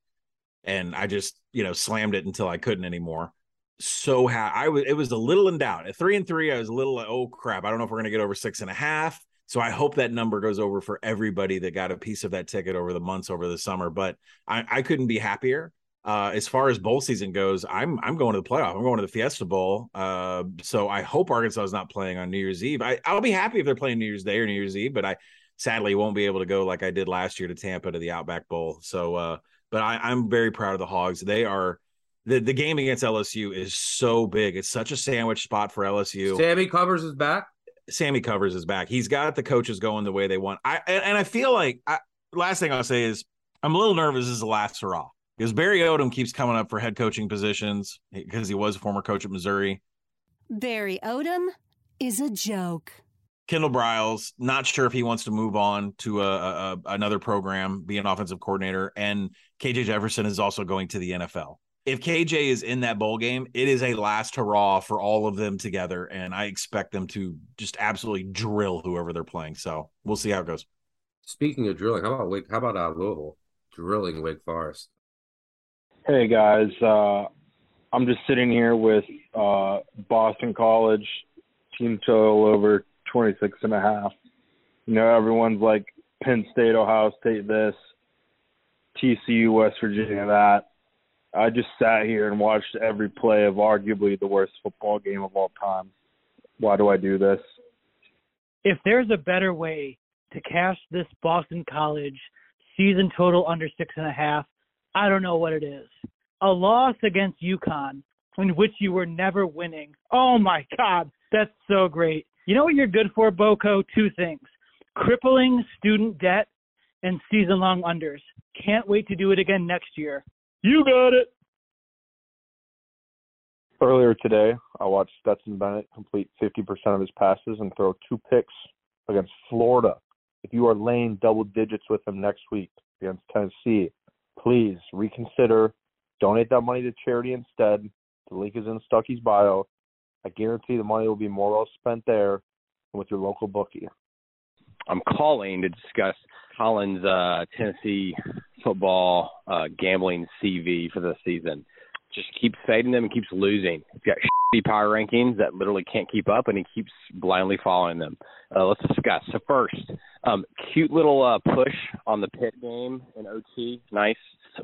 and I just you know slammed it until I couldn't anymore. So ha- I was it was a little in doubt at three and three. I was a little like, oh crap, I don't know if we're going to get over six and a half. So I hope that number goes over for everybody that got a piece of that ticket over the months over the summer. But I, I couldn't be happier. Uh, as far as bowl season goes, I'm I'm going to the playoff. I'm going to the Fiesta Bowl. Uh, so I hope Arkansas is not playing on New Year's Eve. I, I'll be happy if they're playing New Year's Day or New Year's Eve, but I sadly won't be able to go like I did last year to Tampa to the Outback Bowl. So, uh, but I, I'm very proud of the Hogs. They are the the game against LSU is so big. It's such a sandwich spot for LSU. Sammy covers his back. Sammy covers his back. He's got the coaches going the way they want. I and, and I feel like I, last thing I'll say is I'm a little nervous. This is the last hurrah because Barry Odom keeps coming up for head coaching positions because he was a former coach at Missouri. Barry Odom is a joke. Kendall Briles, not sure if he wants to move on to a, a, another program, be an offensive coordinator, and KJ Jefferson is also going to the NFL. If KJ is in that bowl game, it is a last hurrah for all of them together, and I expect them to just absolutely drill whoever they're playing. So we'll see how it goes. Speaking of drilling, how about Wake? How about uh, Louisville drilling Wake Forest? Hey guys, uh, I'm just sitting here with uh, Boston College team total over 26 and a half. You know, everyone's like Penn State, Ohio State, this, TCU, West Virginia, that. I just sat here and watched every play of arguably the worst football game of all time. Why do I do this? if there's a better way to cash this Boston College season total under six and a half, I don't know what it is. A loss against UConn in which you were never winning. Oh my God, that's so great. You know what you're good for, Boco? Two things crippling student debt and season long unders. Can't wait to do it again next year. You got it. Earlier today, I watched Stetson Bennett complete 50% of his passes and throw two picks against Florida. If you are laying double digits with him next week against Tennessee, please reconsider. Donate that money to charity instead. The link is in Stuckey's bio. I guarantee the money will be more well spent there than with your local bookie. I'm calling to discuss Collin's uh, Tennessee football uh, gambling CV for the season. Just keeps fading them and keeps losing. He's got [LAUGHS] shitty power rankings that literally can't keep up, and he keeps blindly following them. Uh, let's discuss. So first, um, cute little uh, push on the pit game in OT. Nice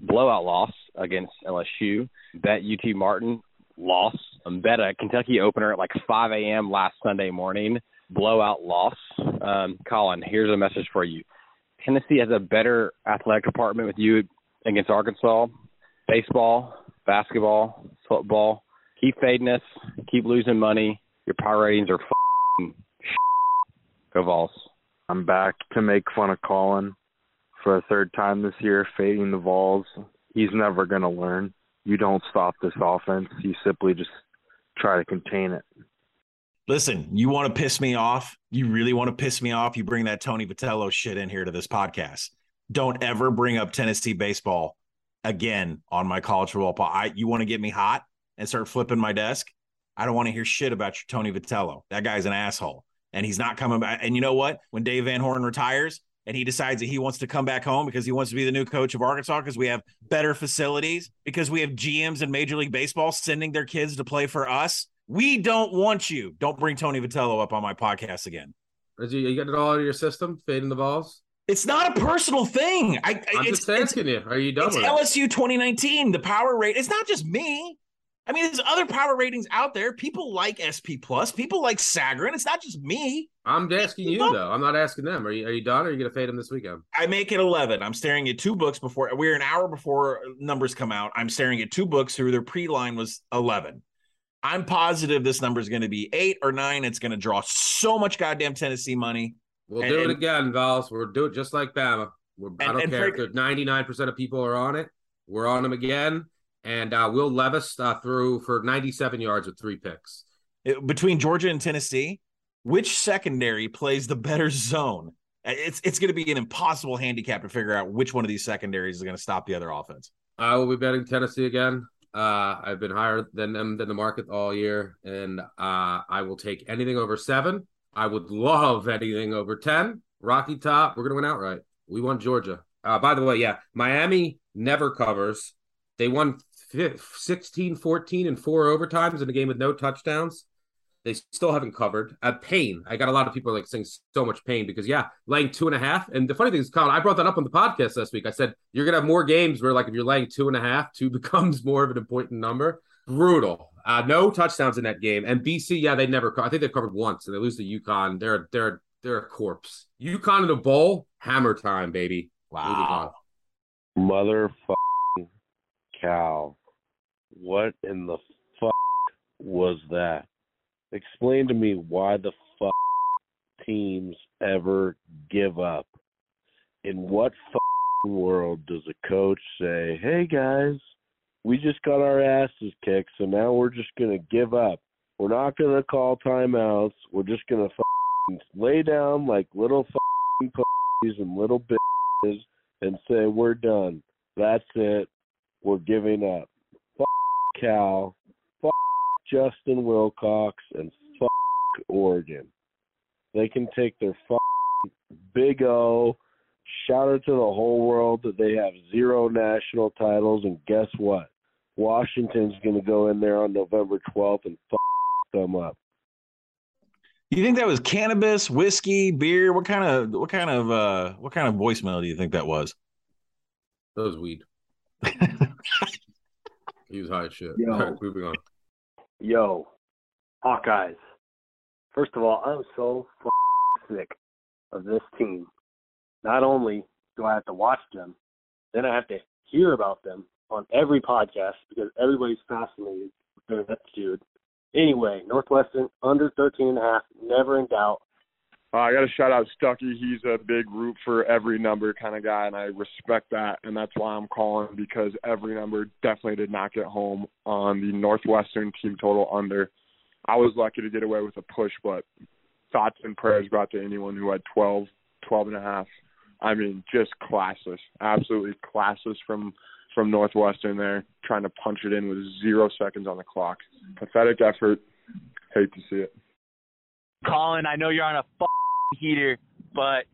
blowout loss against LSU. Bet UT Martin loss. Um, bet a Kentucky opener at like 5 a.m. last Sunday morning. Blowout loss. Um, Collin, here's a message for you. Tennessee has a better athletic department with you against Arkansas. Baseball, basketball, football. Keep fading us. Keep losing money. Your power ratings are f***ing Go Vols. I'm back to make fun of Collin for a third time this year, fading the Vols. He's never going to learn. You don't stop this offense. You simply just try to contain it. Listen, you want to piss me off? You really want to piss me off? You bring that Tony Vitello shit in here to this podcast. Don't ever bring up Tennessee baseball again on my college football. I you want to get me hot and start flipping my desk? I don't want to hear shit about your Tony Vitello. That guy's an asshole, and he's not coming back. And you know what? When Dave Van Horn retires and he decides that he wants to come back home because he wants to be the new coach of Arkansas because we have better facilities, because we have GMs in Major League Baseball sending their kids to play for us. We don't want you. Don't bring Tony Vitello up on my podcast again. Is you, you got it all out of your system, fading the Vols? It's not a personal thing. I, I'm it's, just asking you. Are you done it's? LSU 2019. The power rate. It's not just me. I mean, there's other power ratings out there. People like SP Plus. People like Sagarin. It's not just me. I'm asking you though. I'm not asking them. Are you are you done? Or are you gonna fade them this weekend? I make it 11. I'm staring at two books before we're an hour before numbers come out. I'm staring at two books who their pre line was 11. I'm positive this number is going to be eight or nine. It's going to draw so much goddamn Tennessee money. We'll And- do it again, Vols. We'll do it just like Bama. We're, I don't care for- if 99 percent of people are on it. We're on them again, and uh, Will Levis uh, threw for 97 yards with three picks. It- between Georgia and Tennessee, which secondary plays the better zone? It's it's going to be an impossible handicap to figure out which one of these secondaries is going to stop the other offense. I will be betting Tennessee again. Uh, I've been higher than them than the market all year, and uh, I will take anything over seven. I would love anything over ten. Rocky Top, we're gonna win outright. We won Georgia. Uh, by the way, yeah, Miami never covers. They won fi- 16, 14, and four overtimes in a game with no touchdowns. They still haven't covered. Uh, pain. I got a lot of people like saying so much pain because yeah, laying two and a half. And the funny thing is, Collin, I brought that up on the podcast last week. I said you're gonna have more games where like if you're laying two and a half, two [LAUGHS] becomes more of an important number. Brutal. Uh, no touchdowns in that game. And BC, yeah, they never. co- I think they covered once, and they lose to UConn. They're they're they're a corpse. UConn in a bowl, hammer time, baby. Wow. Motherfucking cow. What in the fuck was that? Explain to me why the fuck teams ever give up. In what fucking world does a coach say, hey guys, we just got our asses kicked, so now we're just to give up. We're not to call timeouts. We're just to fucking lay down like little fucking pussies and little bitches and say, we're done. That's it. We're giving up. Fuck Cal. Fuck Justin Wilcox and fuck Oregon. They can take their fucking big O. Shout out to the whole world that they have zero national titles, and guess what? Washington's going to go in there on November 12th and fuck them up. You think that was cannabis, whiskey, beer? What kind of what kind of uh what kind of voicemail do you think that was? That was weed. [LAUGHS] he was high as shit. Yo. All right, moving on. Yo, Hawkeyes. First of all, I'm so sick of this team. Not only do I have to watch them, then I have to hear about them on every podcast because everybody's fascinated with their attitude. Anyway, Northwestern under 13 and a half, never in doubt. Uh, I got to shout out Stuckey. He's a big root for every number kind of guy, and I respect that. And that's why I'm calling because every number definitely did not get home on the Northwestern team total under. I was lucky to get away with a push, but thoughts and prayers out to anyone who had 12, 12 and a half. I mean, just classless, absolutely classless from from Northwestern there, trying to punch it in with zero seconds on the clock. Pathetic effort. Hate to see it. Collin, I know you're on a f- heater, but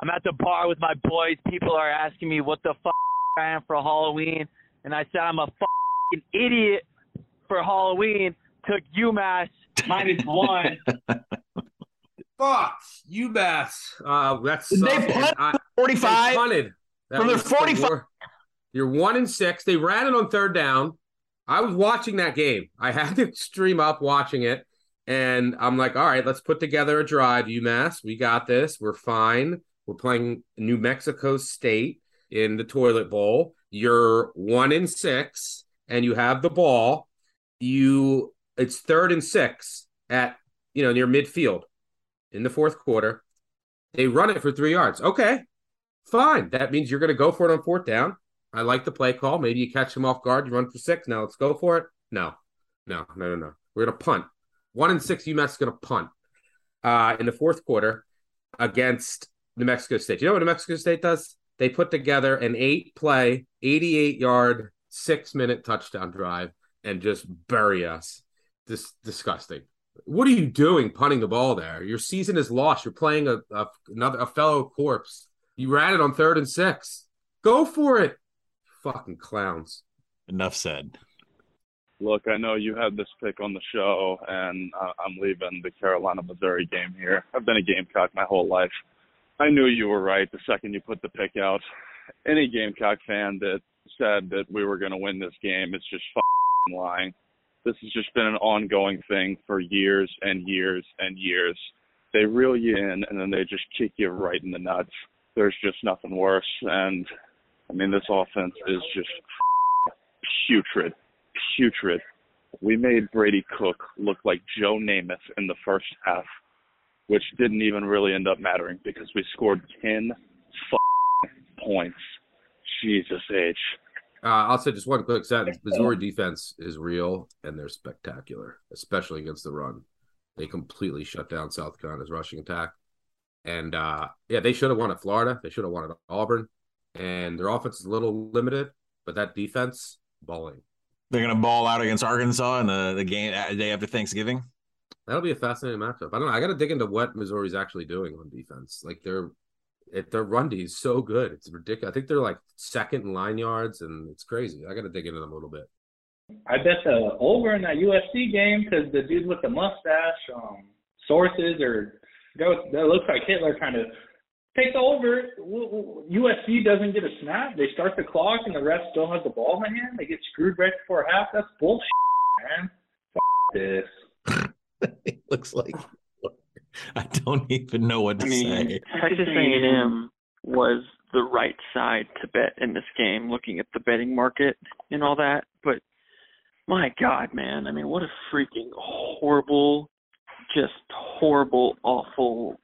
I'm at the bar with my boys. People are asking me what the f- I am for Halloween, and I said I'm a f- idiot for Halloween. took UMass minus [LAUGHS] one. Fuck UMass. Uh, that's Did they punt 45? they punted. That From their was the 45? You're one and six. They ran it on third down. I was watching that game. I had to stream up watching it, and I'm like, all right, let's put together a drive. UMass, we got this. We're fine. We're playing New Mexico State in the toilet bowl. You're one in six, and you have the ball. You it's third and six at you know near midfield in the fourth quarter. They run it for three yards. Okay, fine. That means you're going to go for it on fourth down. I like the play call. Maybe you catch him off guard. You run for six. Now let's go for it. No, no, no, no, no. We're to punt. One and six. UMass is going to punt uh, in the fourth quarter against New Mexico State. You know what New Mexico State does? They put together an eight play, 88 yard, six minute touchdown drive and just bury us. This disgusting. What are you doing punting the ball there? Your season is lost. You're playing a, a another a fellow corpse. You ran it on third and six. Go for it. Fucking clowns. Enough said. Look, I know you had this pick on the show, and uh, I'm leaving the Carolina Missouri game here. I've been a Gamecock my whole life. I knew you were right the second you put the pick out. Any Gamecock fan that said that we were going to win this game is just f***ing lying. This has just been an ongoing thing for years and years and years. They reel you in, and then they just kick you right in the nuts. There's just nothing worse. And, I mean, this offense is just putrid putrid. We made Brady Cook look like Joe Namath in the first half, which didn't even really end up mattering because we scored 10 points. Jesus H. Uh, I'll say just one quick sentence. Missouri defense is real and they're spectacular, especially against the run. They completely shut down South Carolina's rushing attack. And uh, yeah, they should have won at Florida. They should have won at Auburn. And their offense is a little limited, but that defense, balling. They're going to ball out against Arkansas in the, the game uh, day after Thanksgiving. That'll be a fascinating matchup. I don't know. I got to dig into what Missouri's actually doing on defense. Like their it, their run D is so good. It's ridiculous. I think they're like second in line yards, and it's crazy. I got to dig into them a little bit. I bet the over in that USC game because the dude with the mustache, um, sources or go that looks like Hitler kind of take the over. USC doesn't get a snap. They start the clock and the ref still has the ball in hand. They get screwed right before half. That's bullshit, man. F- this. it [LAUGHS] looks like I don't even know what to I mean, say. Texas A&M was the right side to bet in this game, looking at the betting market and all that. But my God, man, I mean, what a freaking horrible, just horrible, awful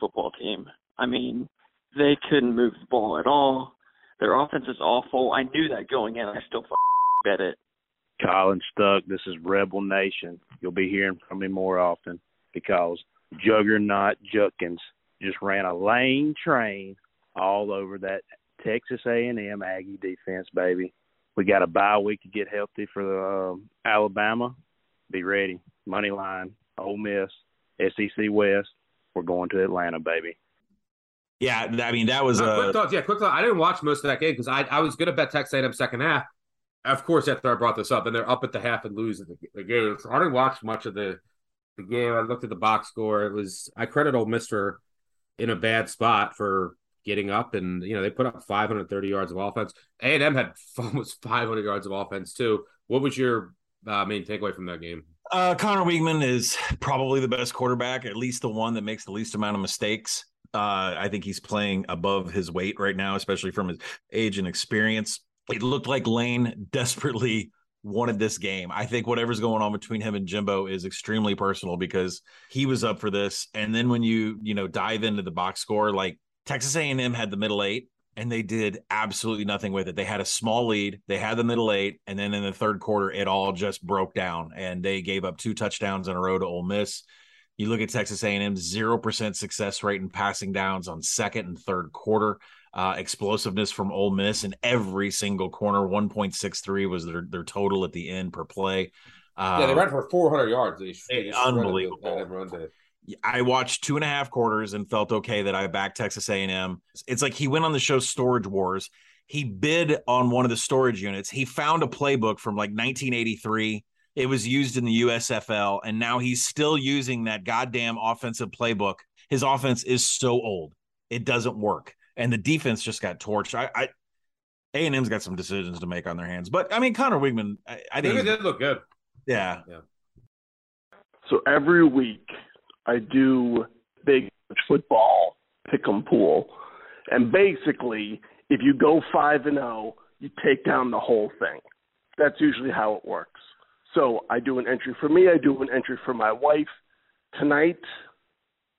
football team. I mean, they couldn't move the ball at all. Their offense is awful. I knew that going in. I still f- bet it. Collin Stuck, this is Rebel Nation. You'll be hearing from me more often because Juggernaut Judkins just ran a lane train all over that Texas A&M Aggie defense, baby. We got a bye week to get healthy for um, Alabama. Be ready. Money line, Ole Miss, SEC West. We're going to Atlanta, baby. Yeah, I mean that was Uh, a quick thoughts. Yeah, quick thought. I didn't watch most of that game because I, I was going to bet Texas A&M second half. Of course, after I brought this up, and they're up at the half and lose the, the game. So I didn't watch much of the the game. I looked at the box score. It was I credit old Mister in a bad spot for getting up, and you know they put up 530 yards of offense. A&M had [LAUGHS] almost 500 yards of offense too. What was your uh, main takeaway from that game? Uh, Conner Weigman is probably the best quarterback, at least the one that makes the least amount of mistakes. Uh, I think he's playing above his weight right now, especially from his age and experience. It looked like Lane [LAUGHS] desperately wanted this game. I think whatever's going on between him and Jimbo is extremely personal because he was up for this. And then when you you know dive into the box score, like Texas A&M had the middle eight, and they did absolutely nothing with it. They had a small lead, they had the middle eight, and then in the third quarter, it all just broke down, and they gave up two touchdowns in a row to Ole Miss. You look at Texas A&M, zero percent success rate in passing downs on second and third quarter. Uh, explosiveness from Ole Miss in every single corner. 1.63 was their, their total at the end per play. Uh, yeah, they ran for 400 yards. They, they unbelievable. I watched two and a half quarters and felt okay that I backed Texas A&M. It's like he went on the show Storage Wars. He bid on one of the storage units. He found a playbook from like 1983 It was used in the USFL, and now he's still using that goddamn offensive playbook. His offense is so old, it doesn't work, and the defense just got torched. I, I A and M's got some decisions to make on their hands, but I mean, Conner Weigman, I, I think Maybe it did look good. yeah, Yeah. So every week I do big football pick 'em pool, and basically, if you go five and zero, you take down the whole thing. That's usually how it works. So I do an entry for me. I do an entry for my wife. Tonight,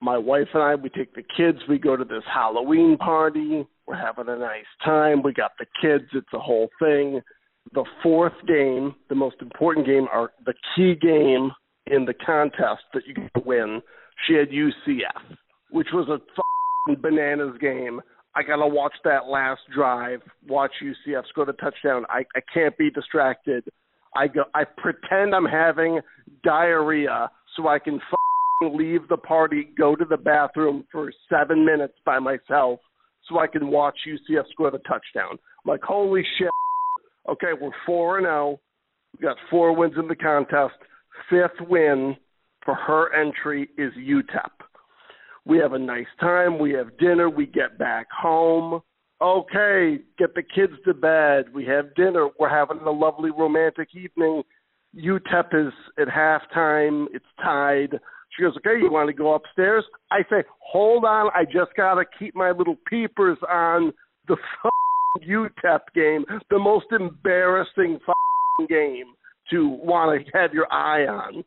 my wife and I we take the kids. We go to this Halloween party. We're having a nice time. We got the kids. It's a whole thing. The fourth game, the most important game, or the key game in the contest that you can win, she had UCF, which was a fucking bananas game. I gotta watch that last drive, watch UCF score the touchdown. I, I can't be distracted. I go I pretend I'm having diarrhea so I can leave the party, go to the bathroom for seven minutes by myself so I can watch UCF score the touchdown. I'm like, holy shit. Okay, we're four and zero. We got four wins in the contest. Fifth win for her entry is UTEP. We have a nice time. We have dinner. We get back home. Okay, get the kids to bed. We have dinner. We're having a lovely romantic evening. UTEP is at halftime. It's tied. She goes, okay, you want to go upstairs? I say, hold on. I just got to keep my little peepers on the UTEP game, the most embarrassing game to want to have your eye on.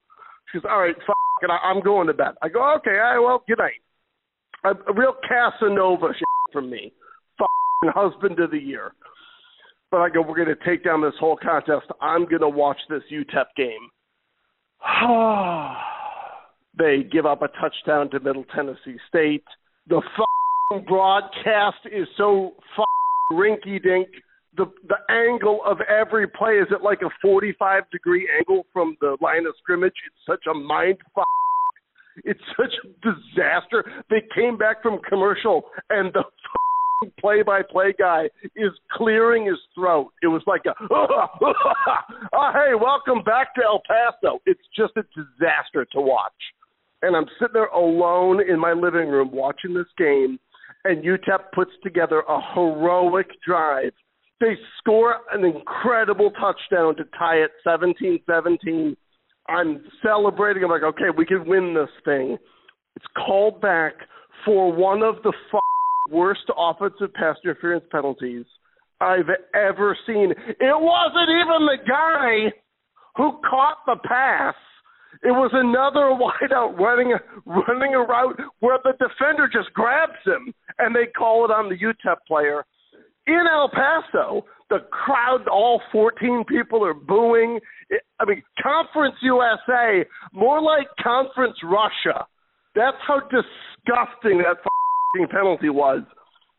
She goes, all right, fuck it, I'm going to bed. I go, okay, all right, well, good night. A, a real Casanova shit from me. Husband of the year. But I go, we're going to take down this whole contest. I'm going to watch this UTEP game. [SIGHS] they give up a touchdown to Middle Tennessee State. The broadcast is so rinky dink. The the angle of every play is at like a 45 degree angle from the line of scrimmage. It's such a mind fuck. It's such a disaster. They came back from commercial and the play by play guy is clearing his throat. It was like a, oh, [LAUGHS] hey, welcome back to El Paso. It's just a disaster to watch. And I'm sitting there alone in my living room watching this game, and UTEP puts together a heroic drive. They score an incredible touchdown to tie it 17 17. I'm celebrating. I'm like, okay, we can win this thing. It's called back for one of the f- worst offensive pass interference penalties I've ever seen. It wasn't even the guy who caught the pass. It was another [LAUGHS] wideout running running a route where the defender just grabs him and they call it on the UTEP player. In El Paso, the crowd, all 14 people are booing. I mean, Conference USA, more like Conference Russia. That's how disgusting that penalty was.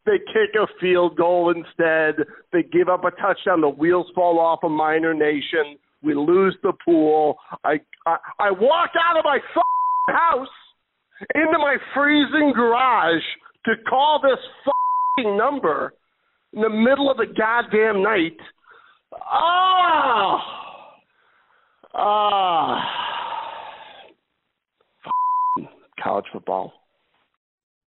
They kick a field goal instead. They give up a touchdown. The wheels fall off a minor nation. We lose the pool. I I, I walk out of my house into my freezing garage to call this number in the middle of the goddamn night. Ah, ah, F***ing college football.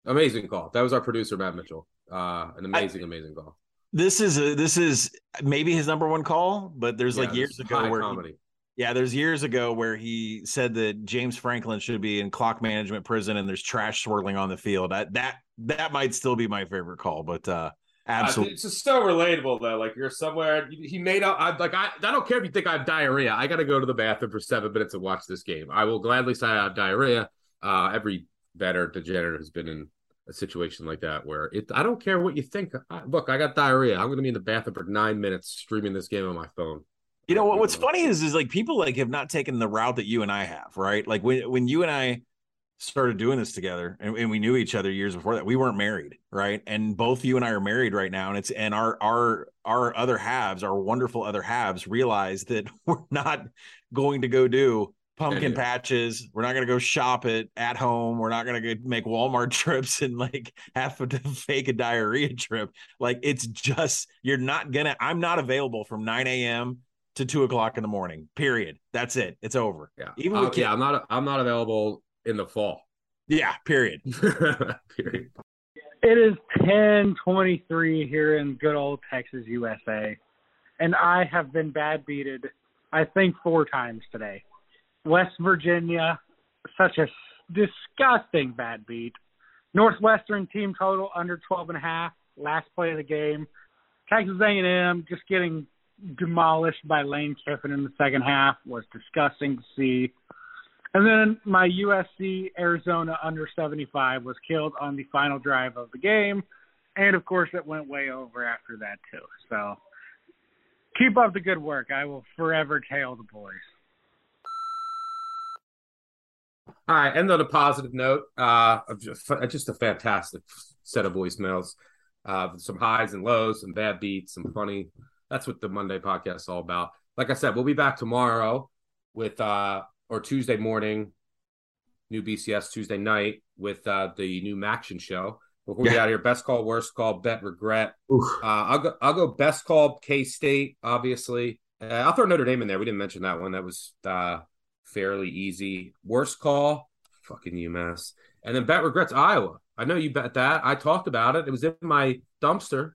Amazing call. That was our producer Matt Mitchell. Uh, an amazing, amazing call. this is a this is maybe his number one call, but there's Yeah, like years ago where he- yeah, there's years ago where he said that James Franklin should be in clock management prison and there's trash swirling on the field. That that that might still be my favorite call, but uh absolutely. Uh, it's just so relatable though. Like you're somewhere. He made out. I'm like. I. I don't care if you think I have diarrhea. I got to go to the bathroom for seven minutes and watch this game. I will gladly say I have diarrhea. Uh, every better degenerate has been in a situation like that where it. I don't care what you think. I, look, I got diarrhea. I'm going to be in the bathroom for nine minutes streaming this game on my phone. You know what? What's funny is is like people like have not taken the route that you and I have, right? Like when when you and I started doing this together and, and we knew each other years before that, we weren't married, right? And both you and I are married right now, and it's and our our our other halves, our wonderful other halves, realize that [LAUGHS] we're not going to go do pumpkin Anyway. patches. We're not going to go shop it at home. We're not going to go make Walmart [LAUGHS] trips and like have to [LAUGHS] fake a diarrhea trip. Like it's just you're not gonna. I'm not available from 9 a.m to two o'clock in the morning. Period. That's it. It's over. Yeah. Even Uh, with yeah, I'm not. I'm not available in the fall. Yeah. Period. [LAUGHS] period. It is 10:23 here in good old Texas, USA, and I have been bad beated. I think four times today. West Virginia, such a disgusting bad beat. Northwestern team total under 12 and a half. Last play of the game. Texas A&M just getting demolished by Lane Kiffin in the second half was disgusting to see. And then my USC Arizona under 75 was killed on the final drive of the game. And of course, it went way over after that, too. So keep up the good work. I will forever tail the boys. All right, end on a positive note. Uh, just, just a fantastic set of voicemails. Uh, some highs and lows, some bad beats, some funny. That's what the Monday podcast is all about. Like I said, we'll be back tomorrow with uh, or Tuesday morning, new BCS Tuesday night with uh, the new MACtion show. Before we get out of here, best call, worst call, bet, regret. Uh, I'll go. I'll go. Best call, K State. Obviously, uh, I'll throw Notre Dame in there. We didn't mention that one. That was uh, fairly easy. Worst call, fucking UMass. And then bet regrets Iowa. I know you bet that. I talked about it. It was in my dumpster,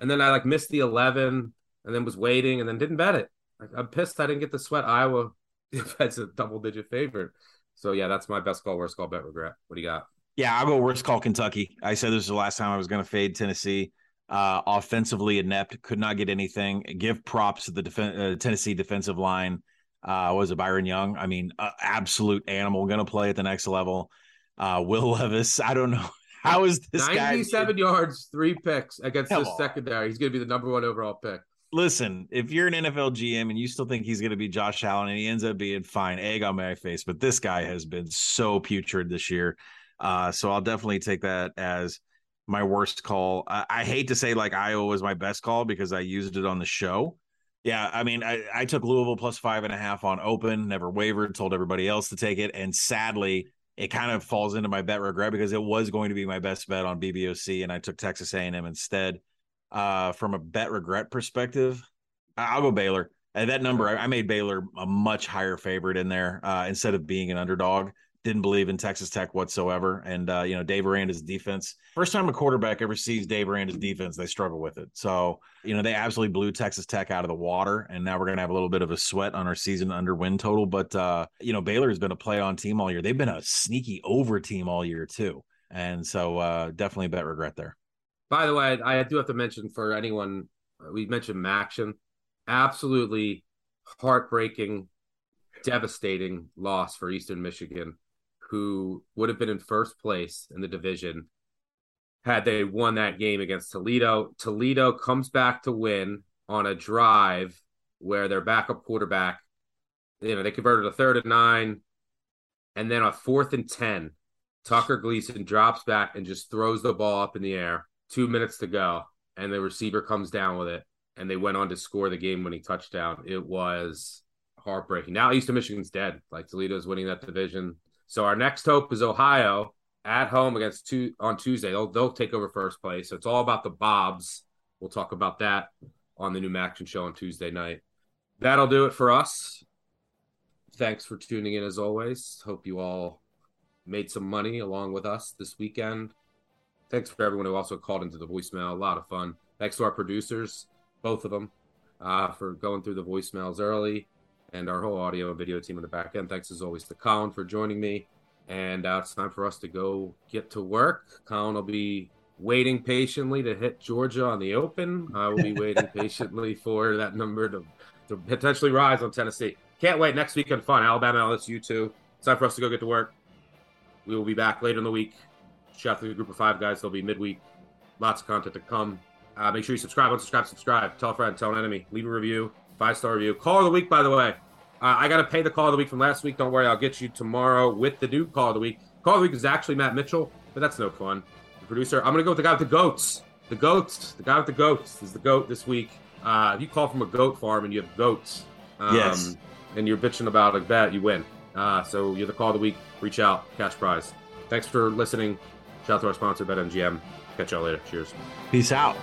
and then I like missed the eleven, and then was waiting, and then didn't bet it. I'm pissed I didn't get the sweat Iowa. [LAUGHS] That's a double digit favorite. So yeah, that's my best call, worst call, bet regret. What do you got? Yeah, I'll go worst call Kentucky. I said this was the last time I was going to fade Tennessee. Uh, offensively inept, could not get anything. Give props to the def- uh, Tennessee defensive line. Uh, was it Byron Young? I mean, uh, absolute animal, going to play at the next level. Uh, Will Levis, I don't know [LAUGHS] how is this guy 97 yards, three picks against Come this on. secondary. He's going to be the number one overall pick. listen, if you're an NFL GM and you still think he's going to be Josh Allen and he ends up being fine, egg on my face, but this guy has been so putrid this year. Uh, so I'll definitely take that as my worst call. I, I hate to say like Iowa was my best call because I used it on the show. Yeah, I mean, I, I took Louisville plus five and a half on open, never wavered, told everybody else to take it. And sadly, it kind of falls into my bet regret because it was going to be my best bet on BBOC and I took Texas A&M instead uh, from a bet regret perspective, I'll go Baylor. At that number, I, I made Baylor a much higher favorite in there uh, instead of being an underdog. Didn't believe in Texas Tech whatsoever. And, uh, you know, Dave Aranda's defense, first time a quarterback ever sees Dave Aranda's defense, they struggle with it. So, you know, they absolutely blew Texas Tech out of the water. And now we're going to have a little bit of a sweat on our season under win total. But, uh, you know, Baylor has been a play on team all year. They've been a sneaky over team all year, too. And so uh, definitely bet regret there. By the way, I do have to mention for anyone, we mentioned MACtion, absolutely heartbreaking, devastating loss for Eastern Michigan, who would have been in first place in the division had they won that game against Toledo. Toledo comes back to win on a drive where their backup quarterback, you know, they converted a third and nine, and then a fourth and 10. Tucker Gleason drops back and just throws the ball up in the air. Two minutes to go, and the receiver comes down with it, and they went on to score the game-winning touchdown. It was heartbreaking. Now Eastern Michigan's dead. Like Toledo's winning that division. So our next hope is Ohio at home against two on Tuesday. They'll they'll take over first place. So it's all about the Bobs. We'll talk about that on the new Action show on Tuesday night. That'll do it for us. Thanks for tuning in as always. Hope you all made some money along with us this weekend. Thanks for everyone who also called into the voicemail. A lot of fun. Thanks to our producers, both of them, uh, for going through the voicemails early, and our whole audio and video team in the back end. Thanks as always to Collin for joining me. And uh, it's time for us to go get to work. Collin will be waiting patiently to hit Georgia on the open. I will be waiting [LAUGHS] patiently for that number to, to potentially rise on Tennessee. Can't wait. Next weekend, fun. Alabama, LSU, too. It's time for us to go get to work. We will be back later in the week. Shout out to the group of five guys. They'll be midweek. Lots of content to come. Uh, make sure you subscribe, unsubscribe, subscribe. Tell a friend, tell an enemy. Leave a review. Five star review. Call of the week, by the way. Uh, I got to pay the call of the week from last week. Don't worry, I'll get you tomorrow with the new call of the week. Call of the week is actually Matt Mitchell, but that's no fun. The producer. I'm gonna go with the guy with the goats. The goats. The guy with the goats is the goat this week. Uh, if you call from a goat farm and you have goats, um, Yes. and you're bitching about a bet, you win. Uh, so you're the call of the week. Reach out, cash prize. Thanks for listening. Shout out to our sponsor, BetMGM. Catch y'all later. Cheers. Peace out.